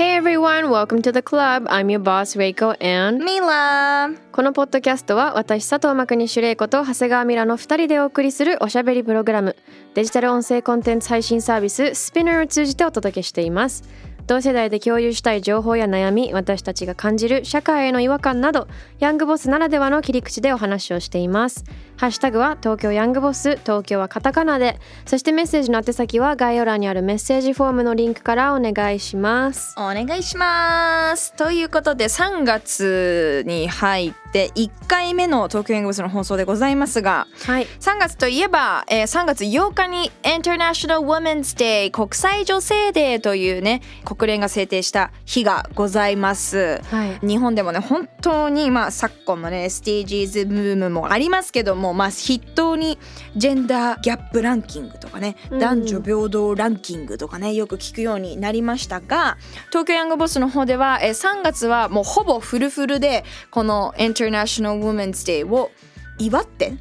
Hey everyone, welcome to the club. I'm your boss Reiko and ミラこのポッドキャストは私佐藤真国主玲子と長谷川ミラの2人でお送りするおしゃべりプログラムデジタル音声コンテンツ配信サービス Spinner を通じてお届けしています同世代で共有したい情報や悩み私たちが感じる社会への違和感などヤングボスならではの切り口でお話をしています。ハッシュタグは東京ヤングボス東京はカタカナで。そしてメッセージの宛先は概要欄にあるメッセージフォームのリンクからお願いします。お願いします。ということで3月に入って1回目の東京ヤングボスの放送でございますがはい。3月といえば、えー3月8日に International Women's Day 国際女性デーというね国連が制定した日がございます。はい。日本でもね本当にまあ昨今のね SDGs ブームもありますけどもまあ筆頭にジェンダーギャップランキングとかね、うん。男女平等ランキングとかねよく聞くようになりましたが東京ヤングボスの方では、えー3月はもうほぼフルフルでこの International Women's Day を祝って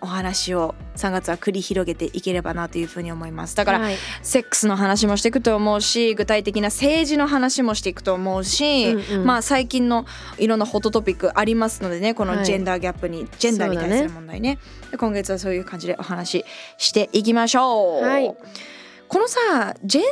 お話を3月は繰り広げていければなというふうに思います。だから、はい。セックスの話もしていくと思うし具体的な政治の話もしていくと思うし、うんうん。まあ最近のいろんなホットトピックありますのでねこのはい。ジェンダーギャップに、ジェンダーに対する問題ね。で今月はそういう感じでお話ししていきましょう。はいこのさジェンダ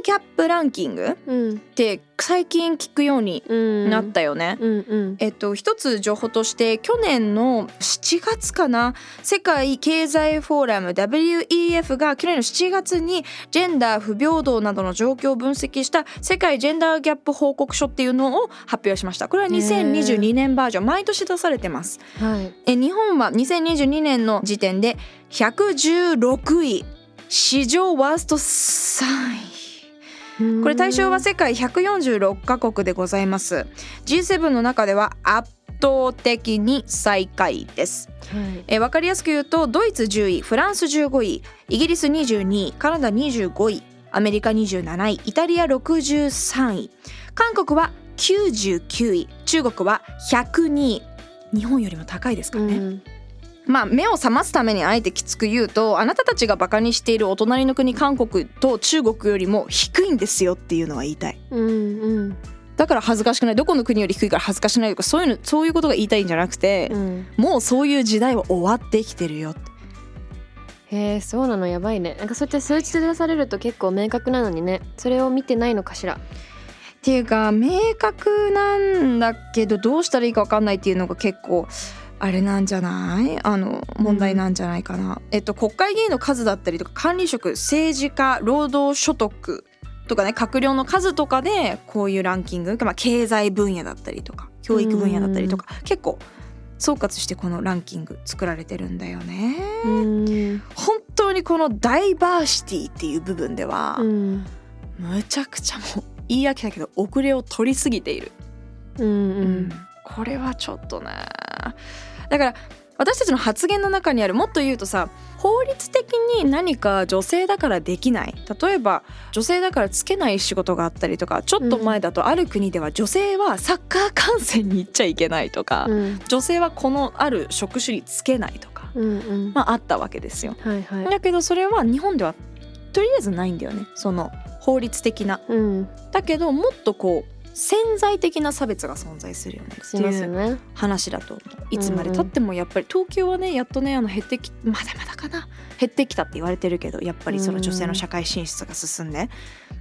ーギャップランキングっうん。て最近聞くようにうん。なったよね。うんうん。えっと、一つ情報として去年の7月かな世界経済フォーラム WEF が去年の7月にジェンダー不平等などの状況を分析した世界ジェンダーギャップ報告書っていうのを発表しました。これは2022年バージョン毎年出されてます。はい。え日本は2022年の時点で116位史上ワースト3位。これ対象は世界146カ国でございます。G7 の中では圧倒的に最下位です。はい。えー、分かりやすく言うとドイツ10位フランス15位イギリス22位カナダ25位アメリカ27位イタリア63位。韓国は99位中国は102位。日本よりも高いですからね、うんまあ目を覚ますためにあえてきつく言うとあなたたちがバカにしているお隣の国韓国と中国よりも低いんですよっていうのは言いたい。うんうん。だから恥ずかしくない。どこの国より低いから恥ずかしくないとかそういうのそういうことが言いたいんじゃなくて、うん。もうそういう時代は終わってきてるよへえそうなのやばいね。なんかそうやって数値で出されると結構明確なのにね。それを見てないのかしら。っていうか明確なんだけどどうしたらいいか分かんないっていうのが結構あれなんじゃない？あの問題なんじゃないかな、えっと国会議員の数だったりとか管理職政治家労働所得とかね閣僚の数とかでこういうランキング、まあ、経済分野だったりとか教育分野だったりとか結構総括してこのランキング作られてるんだよね。うん。本当にこのダイバーシティっていう部分では、うん。むちゃくちゃもう言い訳だけど遅れを取りすぎている。うん。うんこれはちょっとね。だから私たちの発言の中にあるもっと言うとさ法律的に何か女性だからできない。例えば女性だからつけない仕事があったりとかちょっと前だとある国では女性はサッカー観戦に行っちゃいけないとか、うん。女性はこのある職種につけないとか、うんうん。まああったわけですよ。はいはい。だけどそれは日本ではとりあえずないんだよね。その法律的な。うん。だけどもっとこう潜在的な差別が存在するよね。っていう話だといつまでたってもやっぱり東京はねやっとねあの減ってきまだまだかな。減ってきたって言われてるけどやっぱりその女性の社会進出が進んで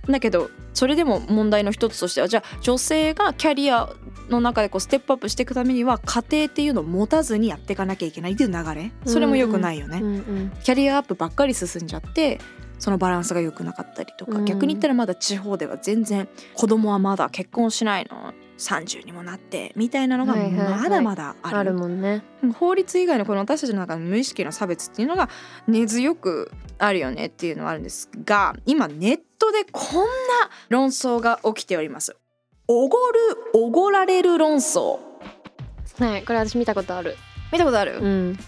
だけどそれでも問題の一つとしてはじゃあ女性がキャリアの中でこうステップアップしていくためには家庭っていうのを持たずにやっていかなきゃいけないっていう流れ。それも良くないよね、キャリアアップばっかり進んじゃってそのバランスが良くなかったりとか、うん。逆に言ったらまだ地方では全然子供はまだ結婚しないの30にもなってみたいなのがまだまだある,、あるもんね。法律以外のこの私たちの中の無意識の差別っていうのが根強くあるよねっていうのはあるんですが今ネットでこんな論争が起きております。おごるおごられる論争。はいこれ私見たことある。見たことある、うん。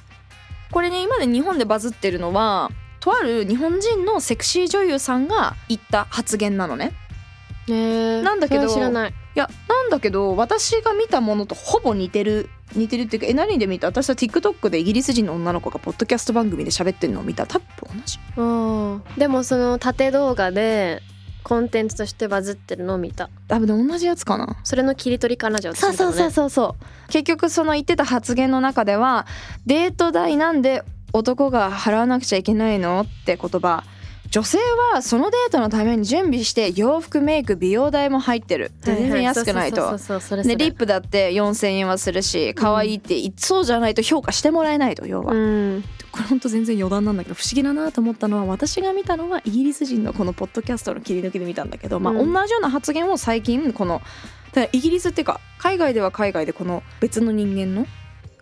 これね今で日本でバズってるのはとある日本人のセクシー女優さんが言った発言なのね。ねなんだけど知らない。いやなんだけど私が見たものとほぼ似てる似てるっていうかえ何で見た？私は TikTok でイギリス人の女の子がポッドキャスト番組で喋ってるのを見た。多分同じ。うん。でもその縦動画でコンテンツとしてバズってるのを見た。多分同じやつかな。それの切り取りかなじゃあね。そうそうそうそう。結局その言ってた発言の中ではデート代なんで男が払わなくちゃいけないのって言葉。女性はそのデートのために準備して洋服メイク美容代も入ってる。全然安くないと。そうそうそうそうそれそれ。ね、リップだって4,000円はするし可愛いって、そうじゃないと評価してもらえないと要は、うん。これほんと全然余談なんだけど不思議だなと思ったのは私が見たのはイギリス人のこのポッドキャストの切り抜きで見たんだけど、まあ、うん。同じような発言を最近このイギリスっていうか海外では海外でこの別の人間の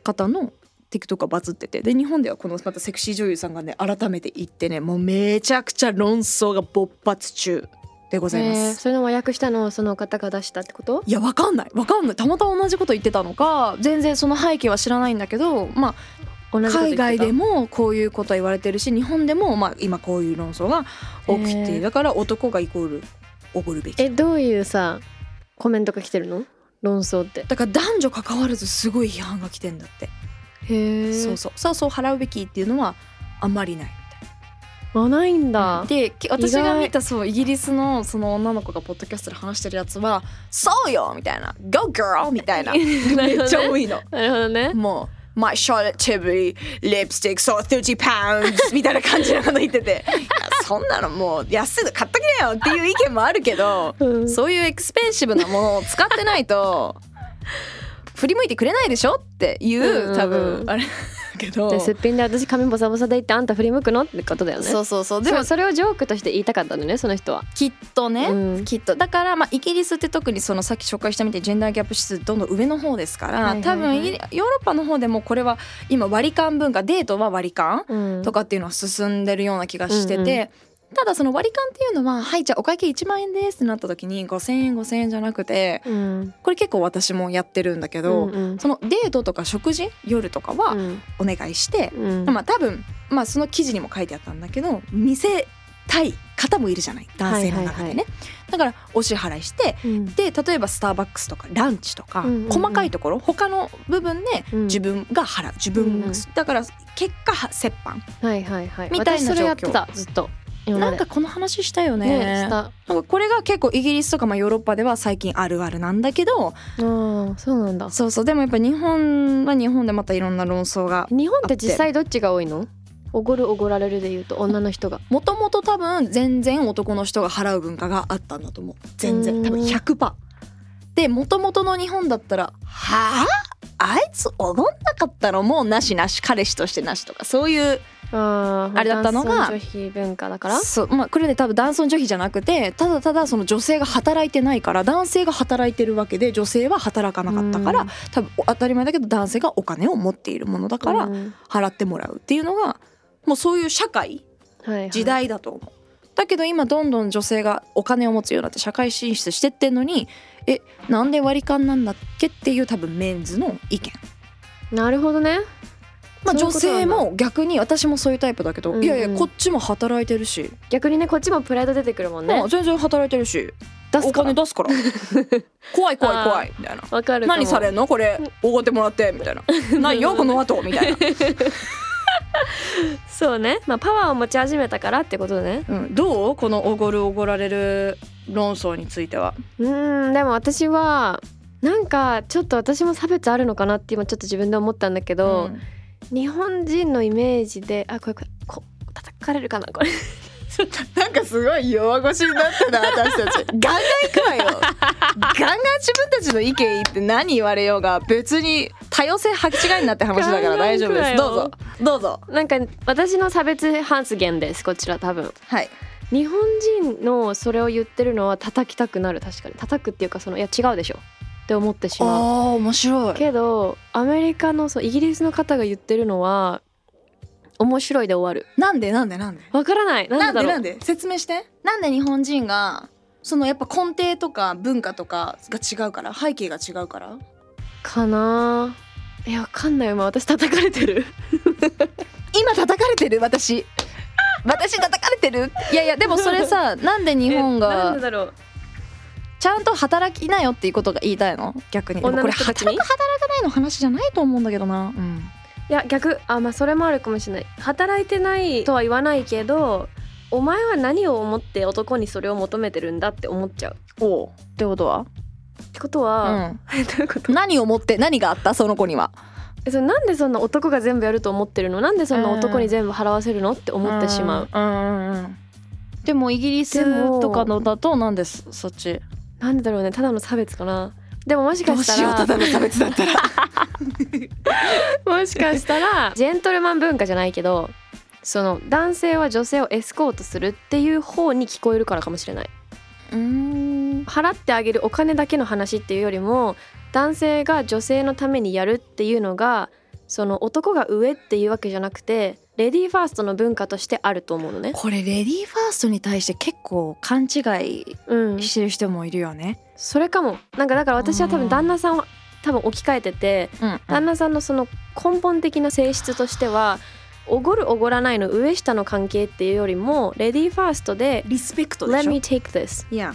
方の TikTok がバズってて。で日本ではこのまたセクシー女優さんがね改めて言ってねもうめちゃくちゃ論争が勃発中でございます。えーそれの和訳したのをその方が出したってこと？いやわかんない。わかんない。たまたま同じこと言ってたのか全然その背景は知らないんだけどまあ海外でもこういうこと言われてるし日本でもまあ今こういう論争が起きていへーるだから男がイコールおごるべき。えどういうさコメントが来てるの？論争って。だから男女関わらずすごい批判が来てんだって、へえそうそう。そうそう払うべきっていうのはあんまりないあないんみだ。たいでき私が見たそうイギリスのその女の子がポッドキャストで話してるやつは「そうよ!」みたいな「Go girl!」みたいな。めっちゃ多いの。なるほどね。もう My Charlotte Tilbury lipstick so 30 pounds みたいな感じのこと言ってて。そんなのもう安いの買っときなよっていう意見もあるけどうん。そういうエクスペンシブなものを使ってないと振り向いてくれないでしょっていう多分あれだけど。ですっぴんで私髪ボサボサでいってあんた振り向くのってことだよね。そうそうそう。でもそれをジョークとして言いたかったのねその人は。きっとね、うん。きっと。だから、まあ、イギリスって特にそのさっき紹介したみたいにジェンダーギャップ指数どんどん上の方ですから、はいはいはい。多分ヨーロッパの方でもこれは今割り勘文化デートは割り勘うん。とかっていうのは進んでるような気がしてて、うんうんただその割り勘っていうのは「はいじゃあお会計1万円です」ってなった時に5,000円5,000円じゃなくてうん。これ結構私もやってるんだけど、うんうん。そのデートとか食事夜とかはうん。お願いして、うん。まあ多分、まあ、その記事にも書いてあったんだけど見せたい方もいるじゃない男性の中でね、だからお支払いしてうん。で例えばスターバックスとかランチとか、細かいところ他の部分でうん。自分が払う。自分、うんうん。だから結果折半。はいはいはい。みたいな私それやっ状況てたずっとなんかこの話したよね。ねした。なんかこれが結構イギリスとかまあヨーロッパでは最近あるあるなんだけどああそうなんだ。そうそう。でもやっぱ日本は日本でまたいろんな論争が日本って実際どっちが多いの？おごるおごられるで言うと女の人が。もともと多分全然男の人が払う文化があったんだと思う。全然。多分うん100%でもともとの日本だったら「はあ？あいつおごんなかったの？もうなしなし彼氏としてなし」とかそういうあれだったのが男尊女卑文化だから？そうまあこれで多分男尊女卑じゃなくてただただその女性が働いてないから男性が働いてるわけで女性は働かなかったから、うん。多分当たり前だけど男性がお金を持っているものだからうん。払ってもらうっていうのがもうそういう社会はいはい。時代だと思う。だけど今どんどん女性がお金を持つようになって社会進出してってんのにえなんで割り勘なんだっけっていう多分メンズの意見。なるほどね。まあ、女性も逆に私もそういうタイプだけど、うんうんいやいやこっちも働いてるし、逆にねこっちもプライド出てくるもんね。まあ全然働いてるし。お出すから。金出すから。怖い怖い怖い。みたいな。わかる何されんの？これおごってもらって。みたいな。何よこの後。みたいな、そうね。まあパワーを持ち始めたからってことね。うん、どうこのおごるおごられる論争については？うーんでも私はなんかちょっと私も差別あるのかなって今ちょっと自分で思ったんだけど、うん。日本人のイメージであこれこれこ叩かれるかなこれ なんかすごい弱腰になったな私たち。ガンガン行くわよ。ガンガン自分たちの意見言って何言われようが別に多様性履き違いになって話だから大丈夫です。どうぞ。どうぞ。なんか私の差別発言ですこちら多分。はい。日本人のそれを言ってるのは叩きたくなる確かに。叩くっていうかそのいや違うでしょ。って思ってしまう。あー面白い。けどアメリカのそうイギリスの方が言ってるのは面白いで終わる。なんでなんでなんで？わからない。なんでなんで説明して。なんで日本人がそのやっぱ根底とか文化とかが違うから背景が違うから？かな。いやわかんない。今私叩かれてる。今叩かれてる？私。私叩かれてる？いやいやでもそれさ なんで日本えなんだろう。ちゃんと働きなよっていうことが言いたいの？逆に。これ働く働かないの話じゃないと思うんだけどな。うんいや逆。あまあそれもあるかもしれない。働いてないとは言わないけどお前は何を思って男にそれを求めてるんだって思っちゃう。おう。ってことは？ってことは、うん。え どういうこと？何を持って何があった？その子には。えそれなんでそんな男が全部やると思ってるの？なんでそんな男に全部払わせるのって思ってしまう、うん。うんうんでもイギリスとかのだとなんですそっち？なんでだろうね。ただの差別かなでももしかしたらの差別だったら。もしかしたらジェントルマン文化じゃないけどその男性は女性をエスコートするっていう方に聞こえるからかもしれない。うん。払ってあげるお金だけの話っていうよりも男性が女性のためにやるっていうのがその男が上っていうわけじゃなくてレディーファーストの文化としてあると思うのね。これレディーファーストに対して結構勘違いうん、してる人もいるよね。それかも。なんかだから私は多うん分旦那さんは多分置き換えててうん旦那さんのその根本的な性質としてはおごるおごらないの上下の関係っていうよりもレディーファーストでリスペク「トで Let しょ。Me take this いや、」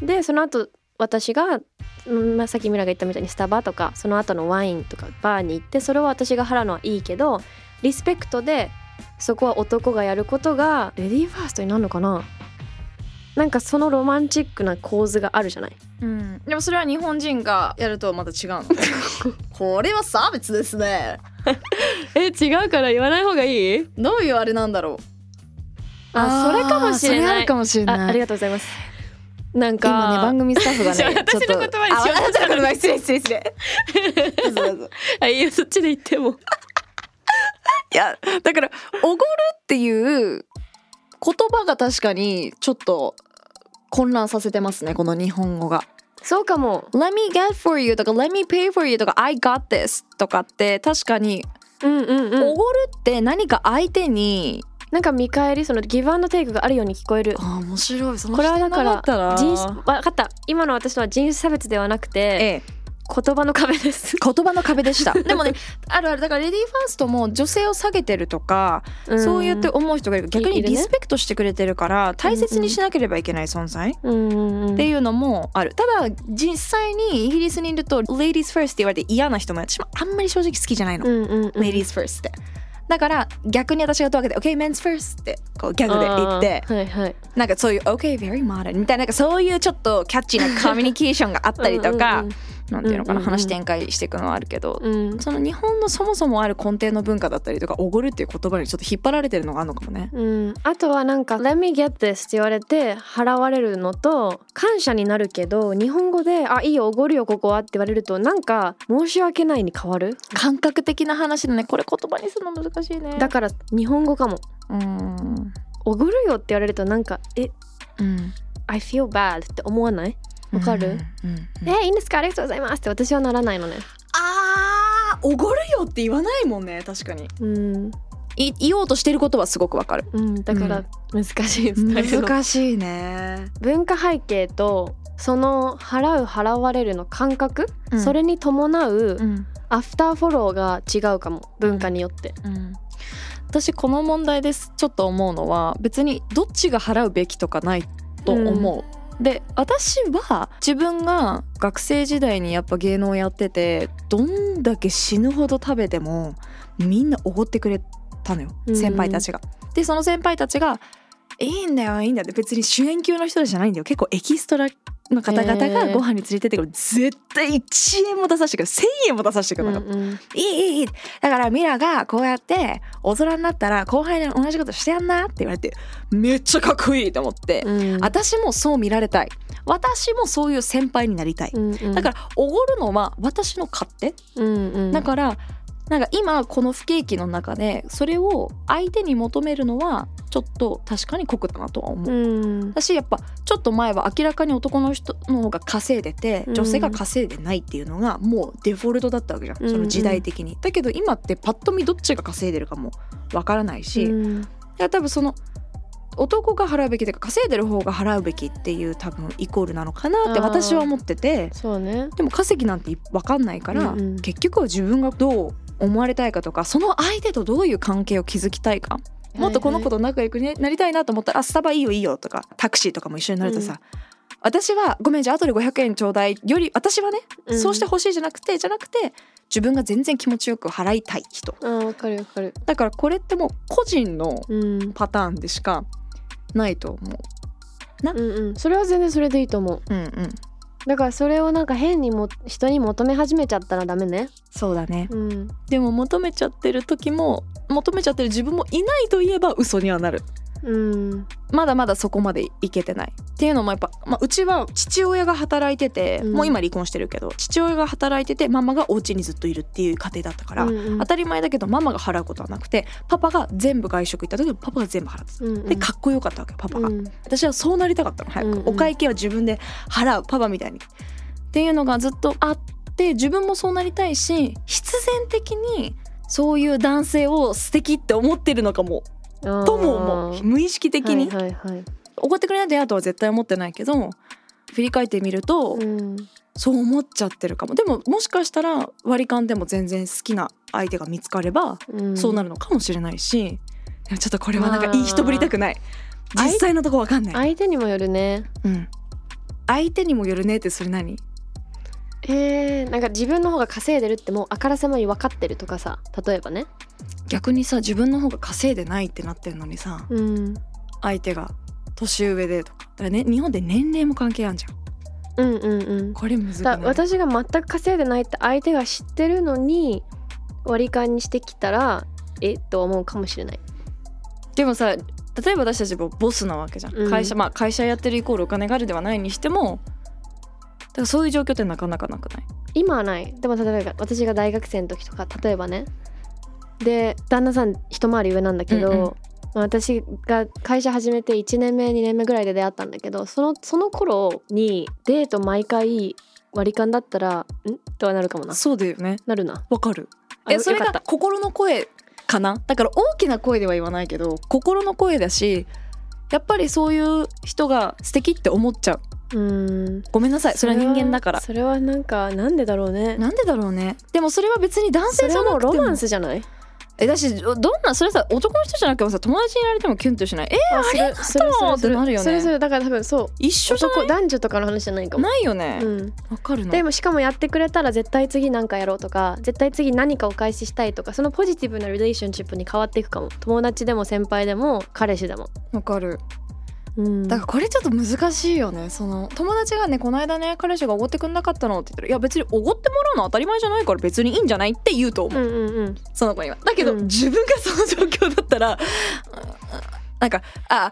でその後私が、うんまあ、さっきミラが言ったみたいにスタバとかその後のワインとかバーに行ってそれを私が払うのはいいけどリスペクトでそこは男がやることがレディーファーストになるのかな？なんかそのロマンチックな構図があるじゃない？うん、でもそれは日本人がやるとはまた違うの？これは差別ですね。え違うから言わない方がいい？どういうあれなんだろう？あそれかもしれない。それかもしれない。あありがとうございます。なんか今ね番組スタッフがね私の言葉にしようとしたの失礼失礼失礼。あいいよそっちで言っても。いやだから「おごる」っていう言葉が確かにちょっと混乱させてますねこの日本語が。そうかも。Let me get for you とか Let me pay for you とか I got this とかって確かにうんうんうん。おごるって何か相手に？なんか見返りそのギブアンドテイクがあるように聞こえる。あー面白い。そのこれはだから人な種分かった。今の私のは人種差別ではなくてええ言葉の壁です、言葉の壁でした。でもねあるあるだからレディーファーストも女性を下げてるとか、ん。そうやって思う人がいる。逆にリスペクトしてくれてるから大切にしなければいけない存在、うんうんうん。っていうのもある。ただ実際にイギリスにいると「ladies first」って言われて嫌な人も私もあんまり正直好きじゃないの「うんうんうん。ladies first」って。だから逆に私が問うわけで「OK men's first」ってこうギャグで言って。はいはい。なんかそういう「OK very modern」みたいななんかそういうちょっとキャッチーなコミュニケーションがあったりとか。うんなんていうのかなうんうんうん。話展開していくのはあるけどうん。うんその日本のそもそもある根底の文化だったりとか「おごる」っていう言葉にちょっと引っ張られてるのがあるのかもね。うん、あとはなんか「Let me get this」って言われて払われるのと感謝になるけど日本語で「あいいよおごるよここは」って言われるとなんか申し訳ないに変わる？感覚的な話だね。これ言葉にするの難しいね。だから日本語かも。うん「おごるよ」って言われるとなんか「え？うん。I feel bad」って思わない？わかる、うんうんうんえいいんですか？ありがとうございますって。私はならないのね。あーおごるよって言わないもんね確かに。うん、い言おうとしてることはすごくわかる。うん、だから難しい伝えるの。難しいね。文化背景とその払う払われるの感覚、うん。それに伴ううん。アフターフォローが違うかも文化によって、うん。私この問題ですちょっと思うのは別にどっちが払うべきとかないと思う、で私は自分が学生時代にやっぱ芸能やっててどんだけ死ぬほど食べてもみんなおごってくれたのようん先輩たちが。でその先輩たちが「いいんだよいいんだよ」って別に主演級の人たちじゃないんだよ結構エキストラの方々がご飯に連れてってくる、絶対1円も出させてくれ1,000円も出させてくれなかった。うんうん。いいいいいい。だからミラがこうやって大人になったら後輩に同じことしてやんなって言われてめっちゃかっこいいと思って、うん。私もそう見られたい。私もそういう先輩になりたい、うんうん。だからおごるのは私の勝手、うんうん。だからなんか今この不景気の中でそれを相手に求めるのはちょっと確かに酷だなとは思う。うん。私やっぱちょっと前は明らかに男の人の方が稼いでてうん。女性が稼いでないっていうのがもうデフォルトだったわけじゃん、うん。その時代的に。だけど今ってパッと見どっちが稼いでるかもわからないし、うん。いや多分その男が払うべきというか稼いでる方が払うべきっていう多分イコールなのかなって私は思っててそうね。でも稼ぎなんて分かんないから、うんうん。結局は自分がどう思われたいかとかその相手とどういう関係を築きたいかもっとこの子と仲良く、ね、なりたいなと思ったら「あスタバいいよいいよ」とかタクシーとかも一緒になるとさ、私は「ごめんじゃあ後で500円ちょうだい」より私はね、うん。そうしてほしいじゃなくてじゃなくて自分が全然気持ちよく払いたい人。わかるわかる。だからこれってもう個人のうん。パターンでしかないと思う。うんうん。それは全然それでいいと思う。うんうんだからそれをなんか変にも人に求め始めちゃったらダメね。そうだね。うん。でも求めちゃってる時も求めちゃってる自分もいないといえば嘘にはなるうん。まだまだそこまでいけてないっていうのもやっぱ、まあ、うちは父親が働いてて、うん。もう今離婚してるけど父親が働いててママがお家にずっといるっていう家庭だったから、うん。うん当たり前だけどママが払うことはなくてパパが全部外食行った時はパパが全部払ってた。うんうん。でかっこよかったわけよパパが、うん。私はそうなりたかったの早く、うんうん。お会計は自分で払うパパみたいに。っていうのがずっとあって自分もそうなりたいし必然的にそういう男性を素敵って思ってるのかもとも思う。無意識的に、はいはいはい。怒ってくれないでやとは絶対思ってないけど振り返ってみると、うん。そう思っちゃってるかも。でももしかしたら割り勘でも全然好きな相手が見つかれば、うん。そうなるのかもしれないしちょっとこれはなんかまあ。いい人ぶりたくない。実際のとこわかんない、相手にもよるね。うん、相手にもよるねってそれ何？えー、なんか自分の方が稼いでるってもうあからさまに分かってるとかさ例えばね逆にさ自分の方が稼いでないってなってるのにさうん。相手が年上でとか。だからね日本で年齢も関係あるじゃん。うんうんうん。これむずくだない？私が全く稼いでないって相手が知ってるのに割り勘にしてきたらえっと思うかもしれない。でもさ例えば私たちもボスなわけじゃん、うん。会社まあ会社やってるイコールお金があるではないにしてもだからそういう状況ってなかなかなくない？今はない。でも例えば私が大学生の時とか例えばねで旦那さん一回り上なんだけど、うんうん。まあ私が会社始めて1年目2年目ぐらいで出会ったんだけどそのその頃にデート毎回割り勘だったらん？とはなるかもな。そうだよね。なるな。わかる。あえそれが心の声かな？だから大きな声では言わないけど心の声だしやっぱりそういう人が素敵って思っちゃう。うん。ごめんなさい。それは人間だから。それはなんかなんでだろうね。なんでだろうね。でもそれは別に男性じゃなくても。ロマンスじゃない？えだしどんなそれさ男の人じゃなくてもさ友達になりてもキュンとしない？えあそれそれそれってなるよね。それそれだから多分そう。一緒じゃない？男男女とかの話じゃないかも。ないよね。うん。わ、かるのでもしかもやってくれたら絶対次何かやろうとか絶対次何かお返ししたいとかそのポジティブなリレーションシップに変わっていくかも。友達でも先輩でも彼氏でも、わかるうん、だからこれちょっと難しいよね。その友達がねこの間ね彼氏がおごってくんなかったのって言ったらいや別におごってもらうのは当たり前じゃないから別にいいんじゃないって言うと思う、うんうんうん。その子には。だけど、うん。自分がその状況だったらうんなんかあ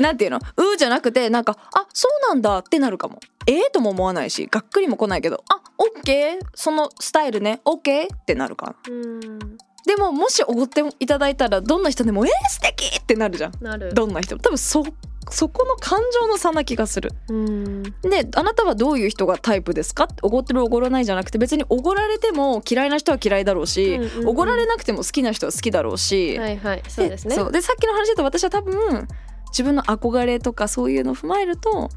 なんていうの？うーじゃなくてなんかあそうなんだってなるかも。ええとも思わないしがっくりも来ないけどあオッケー。そのスタイルね。オッケー。ってなるかな。うん。でももしおごっていただいたらどんな人でも「えー、素敵ってなるじゃん。なる。どんな人も。多分そそこの感情の差な気がする。うん。であなたはどういう人がタイプですか？おごってるおごらないじゃなくて別におごられても嫌いな人は嫌いだろうしうんうんうん。おご、られなくても好きな人は好きだろうし、はいはい。そうですね。でさっきの話だと私は多分自分の憧れとかそういうのを踏まえると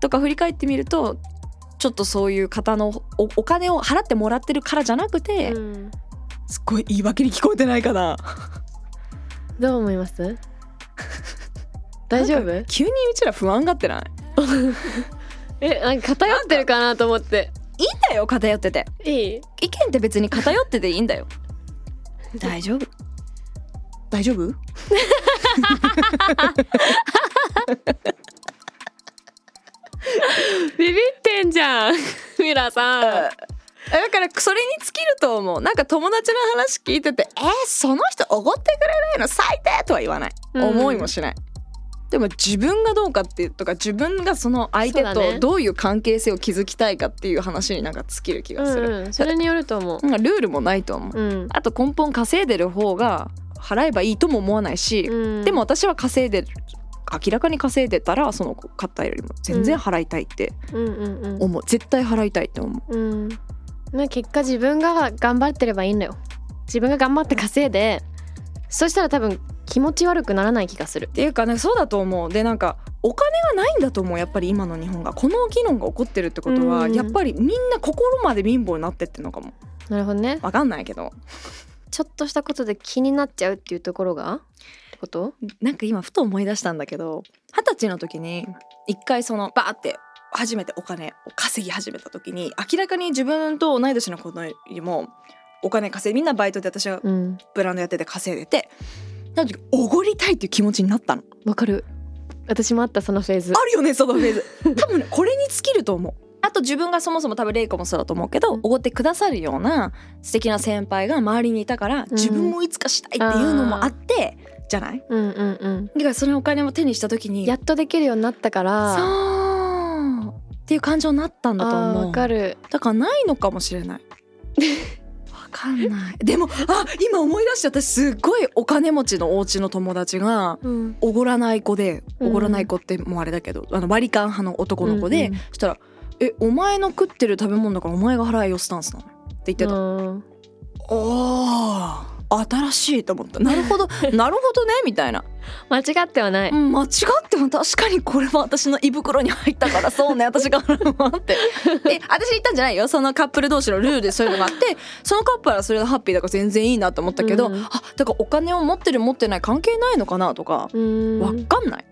とか振り返ってみるとちょっとそういう方のおお金を払ってもらってるからじゃなくて、うん。すっごい言い訳に聞こえてないかな。どう思います？大丈夫？急にうちら不安がってない？えなんか偏ってるかなと思って。いいんだよ偏ってて。いい？意見って別に偏ってていいんだよ。大丈夫？大丈夫？ビビってんじゃん ミラさん。だからそれに尽きると思う。なんか友達の話聞いてて「えー、その人おごってくれないの最低!」とは言わない、うん。思いもしないでも自分がどうかっていうとか自分がその相手とどういう関係性を築きたいかっていう話になんか尽きる気がする、うんうん、それによると思なんかルールもないと思う、う。うん。あと根本稼いでる方が払えばいいとも思わないし、うんでも、私は稼いでる明らかに稼いでたらその方よりも全然払いたいってうんうんうん。思う、絶対払いたいって思ううん。な結果自分が頑張ってればいいんだよ。自分が頑張って稼いで、そしたら多分気持ち悪くならない気がする。っていうかなんかそうだと思う。でなんかお金がないんだと思う。やっぱり今の日本が。この議論が起こってるってことは、うん。やっぱりみんな心まで貧乏になってってんのかも。なるほどね。わかんないけど。ちょっとしたことで気になっちゃうっていうところが？ってこと？なんか今ふと思い出したんだけど二十歳の時に一回そのバーって初めてお金を稼ぎ始めた時に明らかに自分と同い年の子よりもお金稼いみんなバイトで私はうん。ブランドやってて稼いでてなの時おごりたいっていう気持ちになったの。わかる。私もあったそのフェーズ。あるよねそのフェーズ。多分ねこれに尽きると思う。あと自分がそもそも多分レイコもそうだと思うけどうん。おごってくださるような素敵な先輩が周りにいたからん。自分もいつかしたいっていうのもあってじゃない？うんうんうん。だからそのお金を手にした時にやっとできるようになったから。そう。っていう感情になったんだと思う。わかる。だからないのかもしれない。わ かんない。でもあ今思い出して私すっごいお金持ちのお家の友達がうん。おごらない子でうん。おごらない子ってもうあれだけど、あの割り勘派の男の子で、うんうん。そしたら「えお前の食ってる食べ物だからお前が払えよスタンスなの」って言ってた、うん。おー新しいと思った。なるほど。なるほどね。みたいな、間違ってはない、うん、間違っても確かにこれは私の胃袋に入ったからそうね。私が払うわって。え私言ったんじゃないよ。そのカップル同士のルールでそういうのがあって。そのカップルはそれがハッピーだから全然いいなと思ったけど、うん。あだからお金を持ってる持ってない関係ないのかなとかうん。わかんない。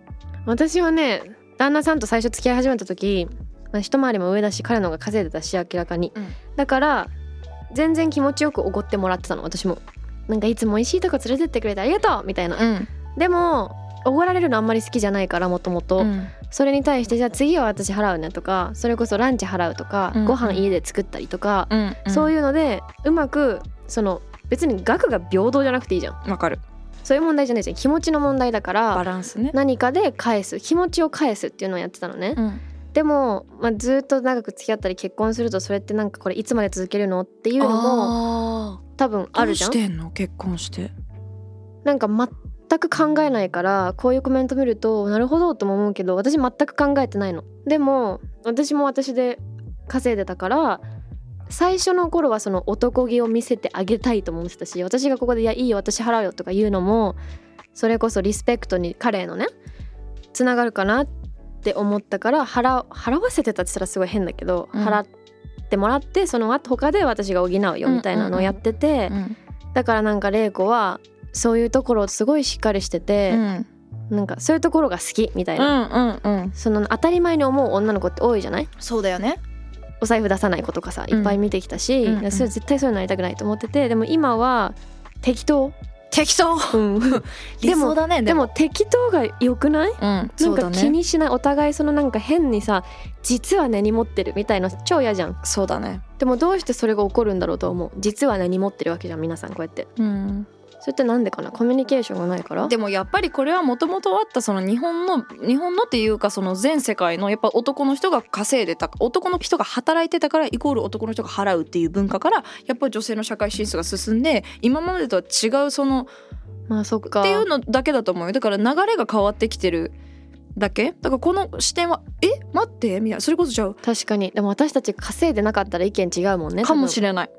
私はね旦那さんと最初付き合い始めた時まあ一回りも上だし彼の方が稼いでたし明らかに、うん。だから全然気持ちよくおごってもらってたの私もなんかいつも美味しいとこ連れてってくれてありがとうみたいな、うん。でもおごられるのあんまり好きじゃないからもともと。うん。それに対してじゃあ次は私払うねとかそれこそランチ払うとか、うん。ご飯家で作ったりとか、うん。そういうのでうまくその別に額が平等じゃなくていいじゃん。わかる。そういう問題じゃないじゃん。気持ちの問題だかバらランスね。何かで返す。気持ちを返すっていうのをやってたのね、うん。でも、まあ、ずっと長く付き合ったり結婚するとそれってなんかこれいつまで続けるのっていうのもあ多分ーあるじゃん。してんの？結婚して。なんか全く考えないからこういうコメント見るとなるほどとも思うけど私全く考えてないの。でも私も私で稼いでたから最初の頃はその男気を見せてあげたいと思ってたし私がここで「いやいいよ私払うよ」とか言うのもそれこそリスペクトに彼へのねつながるかなって思ったから払う払わせてたって言ったらすごい変だけど、うん。払ってもらってその後他で私が補うよみたいなのをやってて、うん。だからなんか玲子はそういうところすごいしっかりしてて、うん。なんかそういうところが好きみたいな、うんうんその当たり前に思う女の子って多いじゃない？そうだよね。お財布出さない子とかさいっぱい見てきたし、うんうんそれ絶対そういうのなりたくないと思っててでも今は適当、適当。うん、理想だね。でも適当が良くない？うんなんか気ね。にしないお互いそのなんか変にさ実は根に持ってるみたいな超嫌じゃんそうだね。でもどうしてそれが起こるんだろうと思う実は根に持ってるわけじゃん皆さんこうやってうん。それってなんでかな？コミュニケーションがないから？でもやっぱりこれはもともとあったその日本の日本のっていうかその全世界のやっぱ男の人が稼いでた男の人が働いてたからイコール男の人が払うっていう文化からやっぱり女性の社会進出が進んで今までとは違うそのまあそっか。っていうのだけだと思うよ。だから流れが変わってきてるだけ？だからこの視点は「え？待って」みたいな。それこそじゃあ確かに。でも私たち稼いでなかったら意見違うもんねかもしれれない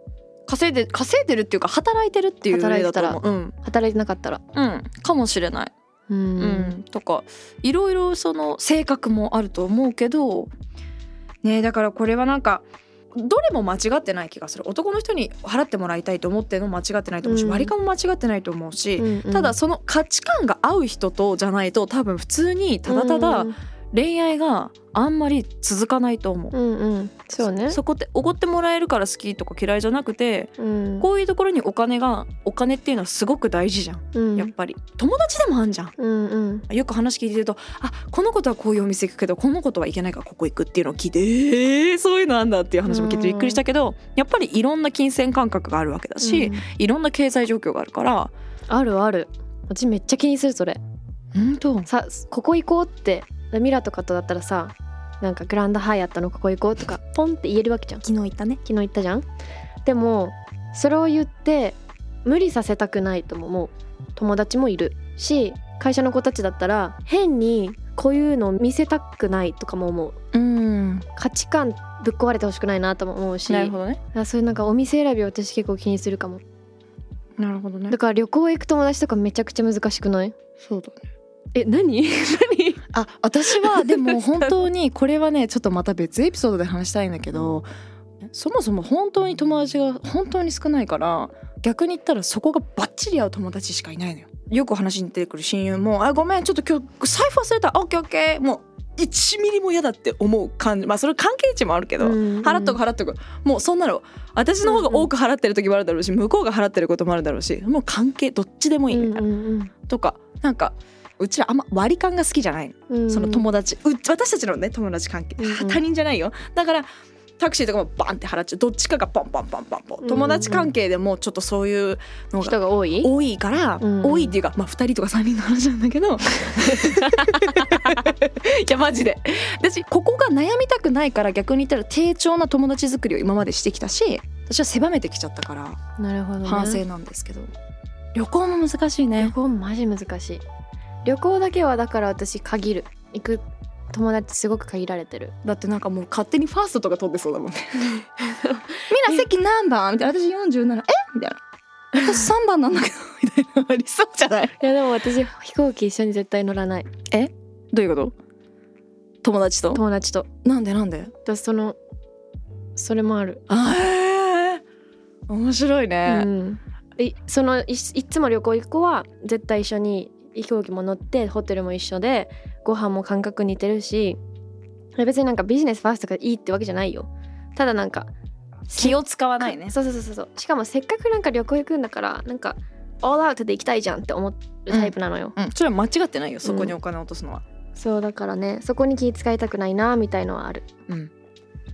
稼いで稼いでるっていうか働いてるっていう働いてたら。う。うん。働いてなかったら。うん。かもしれない。うん。うん、とかいろいろその性格もあると思うけどねだからこれはなんかどれも間違ってない気がする。男の人に払ってもらいたいと思ってるのも間違ってないと思うし、うん。割り勘も間違ってないと思うし、うんうん。ただその価値観が合う人とじゃないと多分普通にただただうん恋愛があんまり続かないと思う。うんうん。そうね。そこっておごってもらえるから好きとか嫌いじゃなくてうん。こういうところにお金がお金っていうのはすごく大事じゃん。うん。やっぱり。友達でもあんじゃん。うんうん。よく話聞いてるとあこの子とはこういうお店行くけどこの子とはいけないからここ行くっていうのを聞いてえー、そういうのあんだっていう話も聞いてびっくりしたけどやっぱりいろんな金銭感覚があるわけだし、うん。いろんな経済状況があるから。あるある。私めっちゃ気にするそれ。本当。さここ行こうってミラとかとだったらさなんかグランドハイアットのここ行こうとかポンって言えるわけじゃん。昨日行ったね。昨日言ったじゃん？でもそれを言って無理させたくないとも思う。友達もいるし会社の子たちだったら変にこういうのを見せたくないとかも思う。うん。価値観ぶっ壊れてほしくないなとも思うしなるほどね。あそういうなんかお店選びを私結構気にするかも。なるほどね。だから旅行行く友達とかめちゃくちゃ難しくない？そうだね。え何？何？あ私は でも本当にこれはねちょっとまた別エピソードで話したいんだけどそもそも本当に友達が本当に少ないから逆に言ったらそこがバッチリ合う友達しかいないのよ。よく話に出てくる親友も「あごめんちょっと今日財布忘れた。オッケーオッケー」もう1ミリも嫌だって思う感じ。まあそれ関係値もあるけど、うん。払っとく払っとく。もうそんなの私の方が多く払ってる時もあるだろうし向こうが払ってることもあるだろうしもう関係どっちでもいいみたいな、うん。とかなんかうちらあんま割り勘が好きじゃない。その友達、う私たちのね友達関係、他人じゃないよ。だからタクシーとかもバンって払っちゃう。どっちかがポンポンポンポンポン、友達関係でもちょっとそういうのが人が多い？多いから、うん。多いっていうかまあ2人とか3人の話なんだけど。いやマジで。私ここが悩みたくないから逆に言ったら低調な友達作りを今までしてきたし私は狭めてきちゃったから。なるほど、ね、反省なんですけど、旅行も難しい旅ね行マジ難しい旅行だけはだから私限る。行く友達すごく限られてる。だってなんかもう勝手にファーストとか取ってそうだもん。ねみんな席何番みたいな。私47え？みたいな。私3番なんだけどみたいなありそうじゃない？いやでも私飛行機一緒に絶対乗らない。どういうこと？友達と？友達と。なんで？なんで？私そのそれもある、あへえ面白いね、うん、いそのいいつも旅行行く子は絶対一緒に飛行機も乗ってホテルも一緒でご飯も感覚似てるし別になんかビジネスファーストがいいってわけじゃないよ。ただなんか気を使わないね。そうそうそうそうしかもせっかくなんか旅行行くんだからなんかオールアウトで行きたいじゃんって思うタイプなのよ、うん。それは間違ってないよそこにお金を落とすのは。そうだからねそこに気使いたくないなみたいのはある。うん、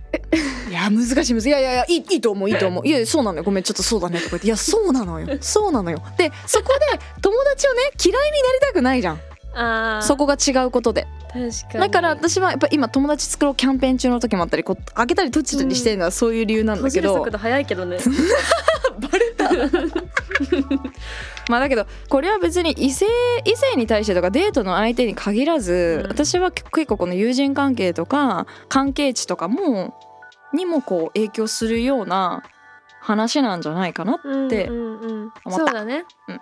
いや難しい難しい。いやいやいやいいいいと思ういいと思う。いやそうなのよ。ごめんちょっとそうだねとか言って。いや そうなのよ。そうなのよ。でそこで友達をね嫌いになりたくないじゃん。あそこが違うことで。確かに。だから私はやっぱ今友達作ろうキャンペーン中の時もあったりこう開けたり閉じたりしてるのはそういう理由なんだけど、閉じる速度早いけどね。バレた まあだけどこれは別に異性異性に対してとかデートの相手に限らず、うん。私は結構この友人関係とか関係値とかもにもこう影響するような話なんじゃないかなってうんうんうん。った。そうだね、うん。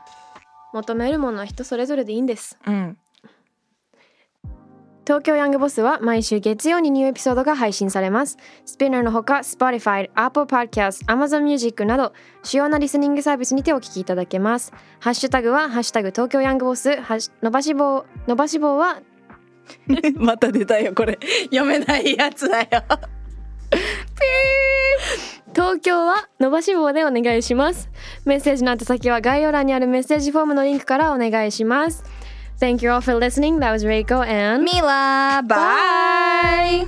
求めるものは人それぞれでいいんです。うん東京ヤングボスは毎週月曜にニューエピソードが配信されます。スピナーのほか Spotify、Apple Podcast、Amazon Music など主要なリスニングサービスにてお聞きいただけます。ハッシュタグはハッシュタグ東京ヤングボス、伸ばし棒伸ばし棒は また出たよこれ読めないやつだよ東京は伸ばし棒でお願いします。メッセージの宛先は概要欄にあるメッセージフォームのリンクからお願いします。Thank you all for listening. That was Reiko and ミラバイ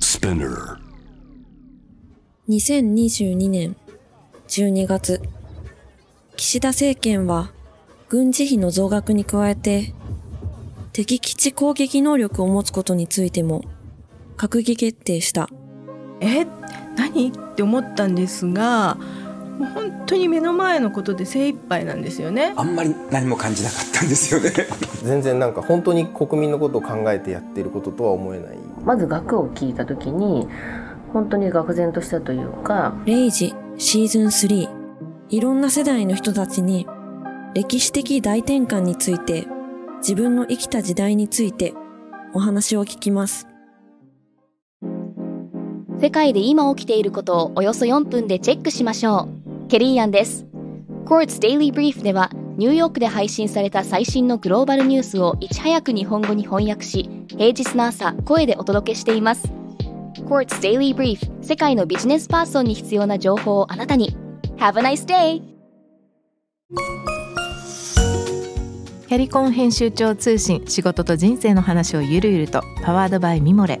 Spinner. 2022年12月岸田政権は軍事費の増額に加えて敵基地攻撃能力を持つことについても閣議決定したえ何？って思ったんですがもう本当に目の前のことで精一杯なんですよね。あんまり何も感じなかったんですよね。全然なんか本当に国民のことを考えてやってることとは思えないまず額を聞いた時に本当に愕然としたというかレイジシーズン3いろんな世代の人たちに歴史的大転換について自分の生きた時代についてお話を聞きます世界で今起きていることをおよそ4分でチェックしましょう。ケリーアンです。Courts Daily Brief ではニューヨークで配信された最新のグローバルニュースをいち早く日本語に翻訳し、平日の朝、声でお届けしています。Courts Daily Brief 世界のビジネスパーソンに必要な情報をあなたに。Have a nice day! キャリコン編集長通信仕事と人生の話をゆるゆるとパワードバイミモレ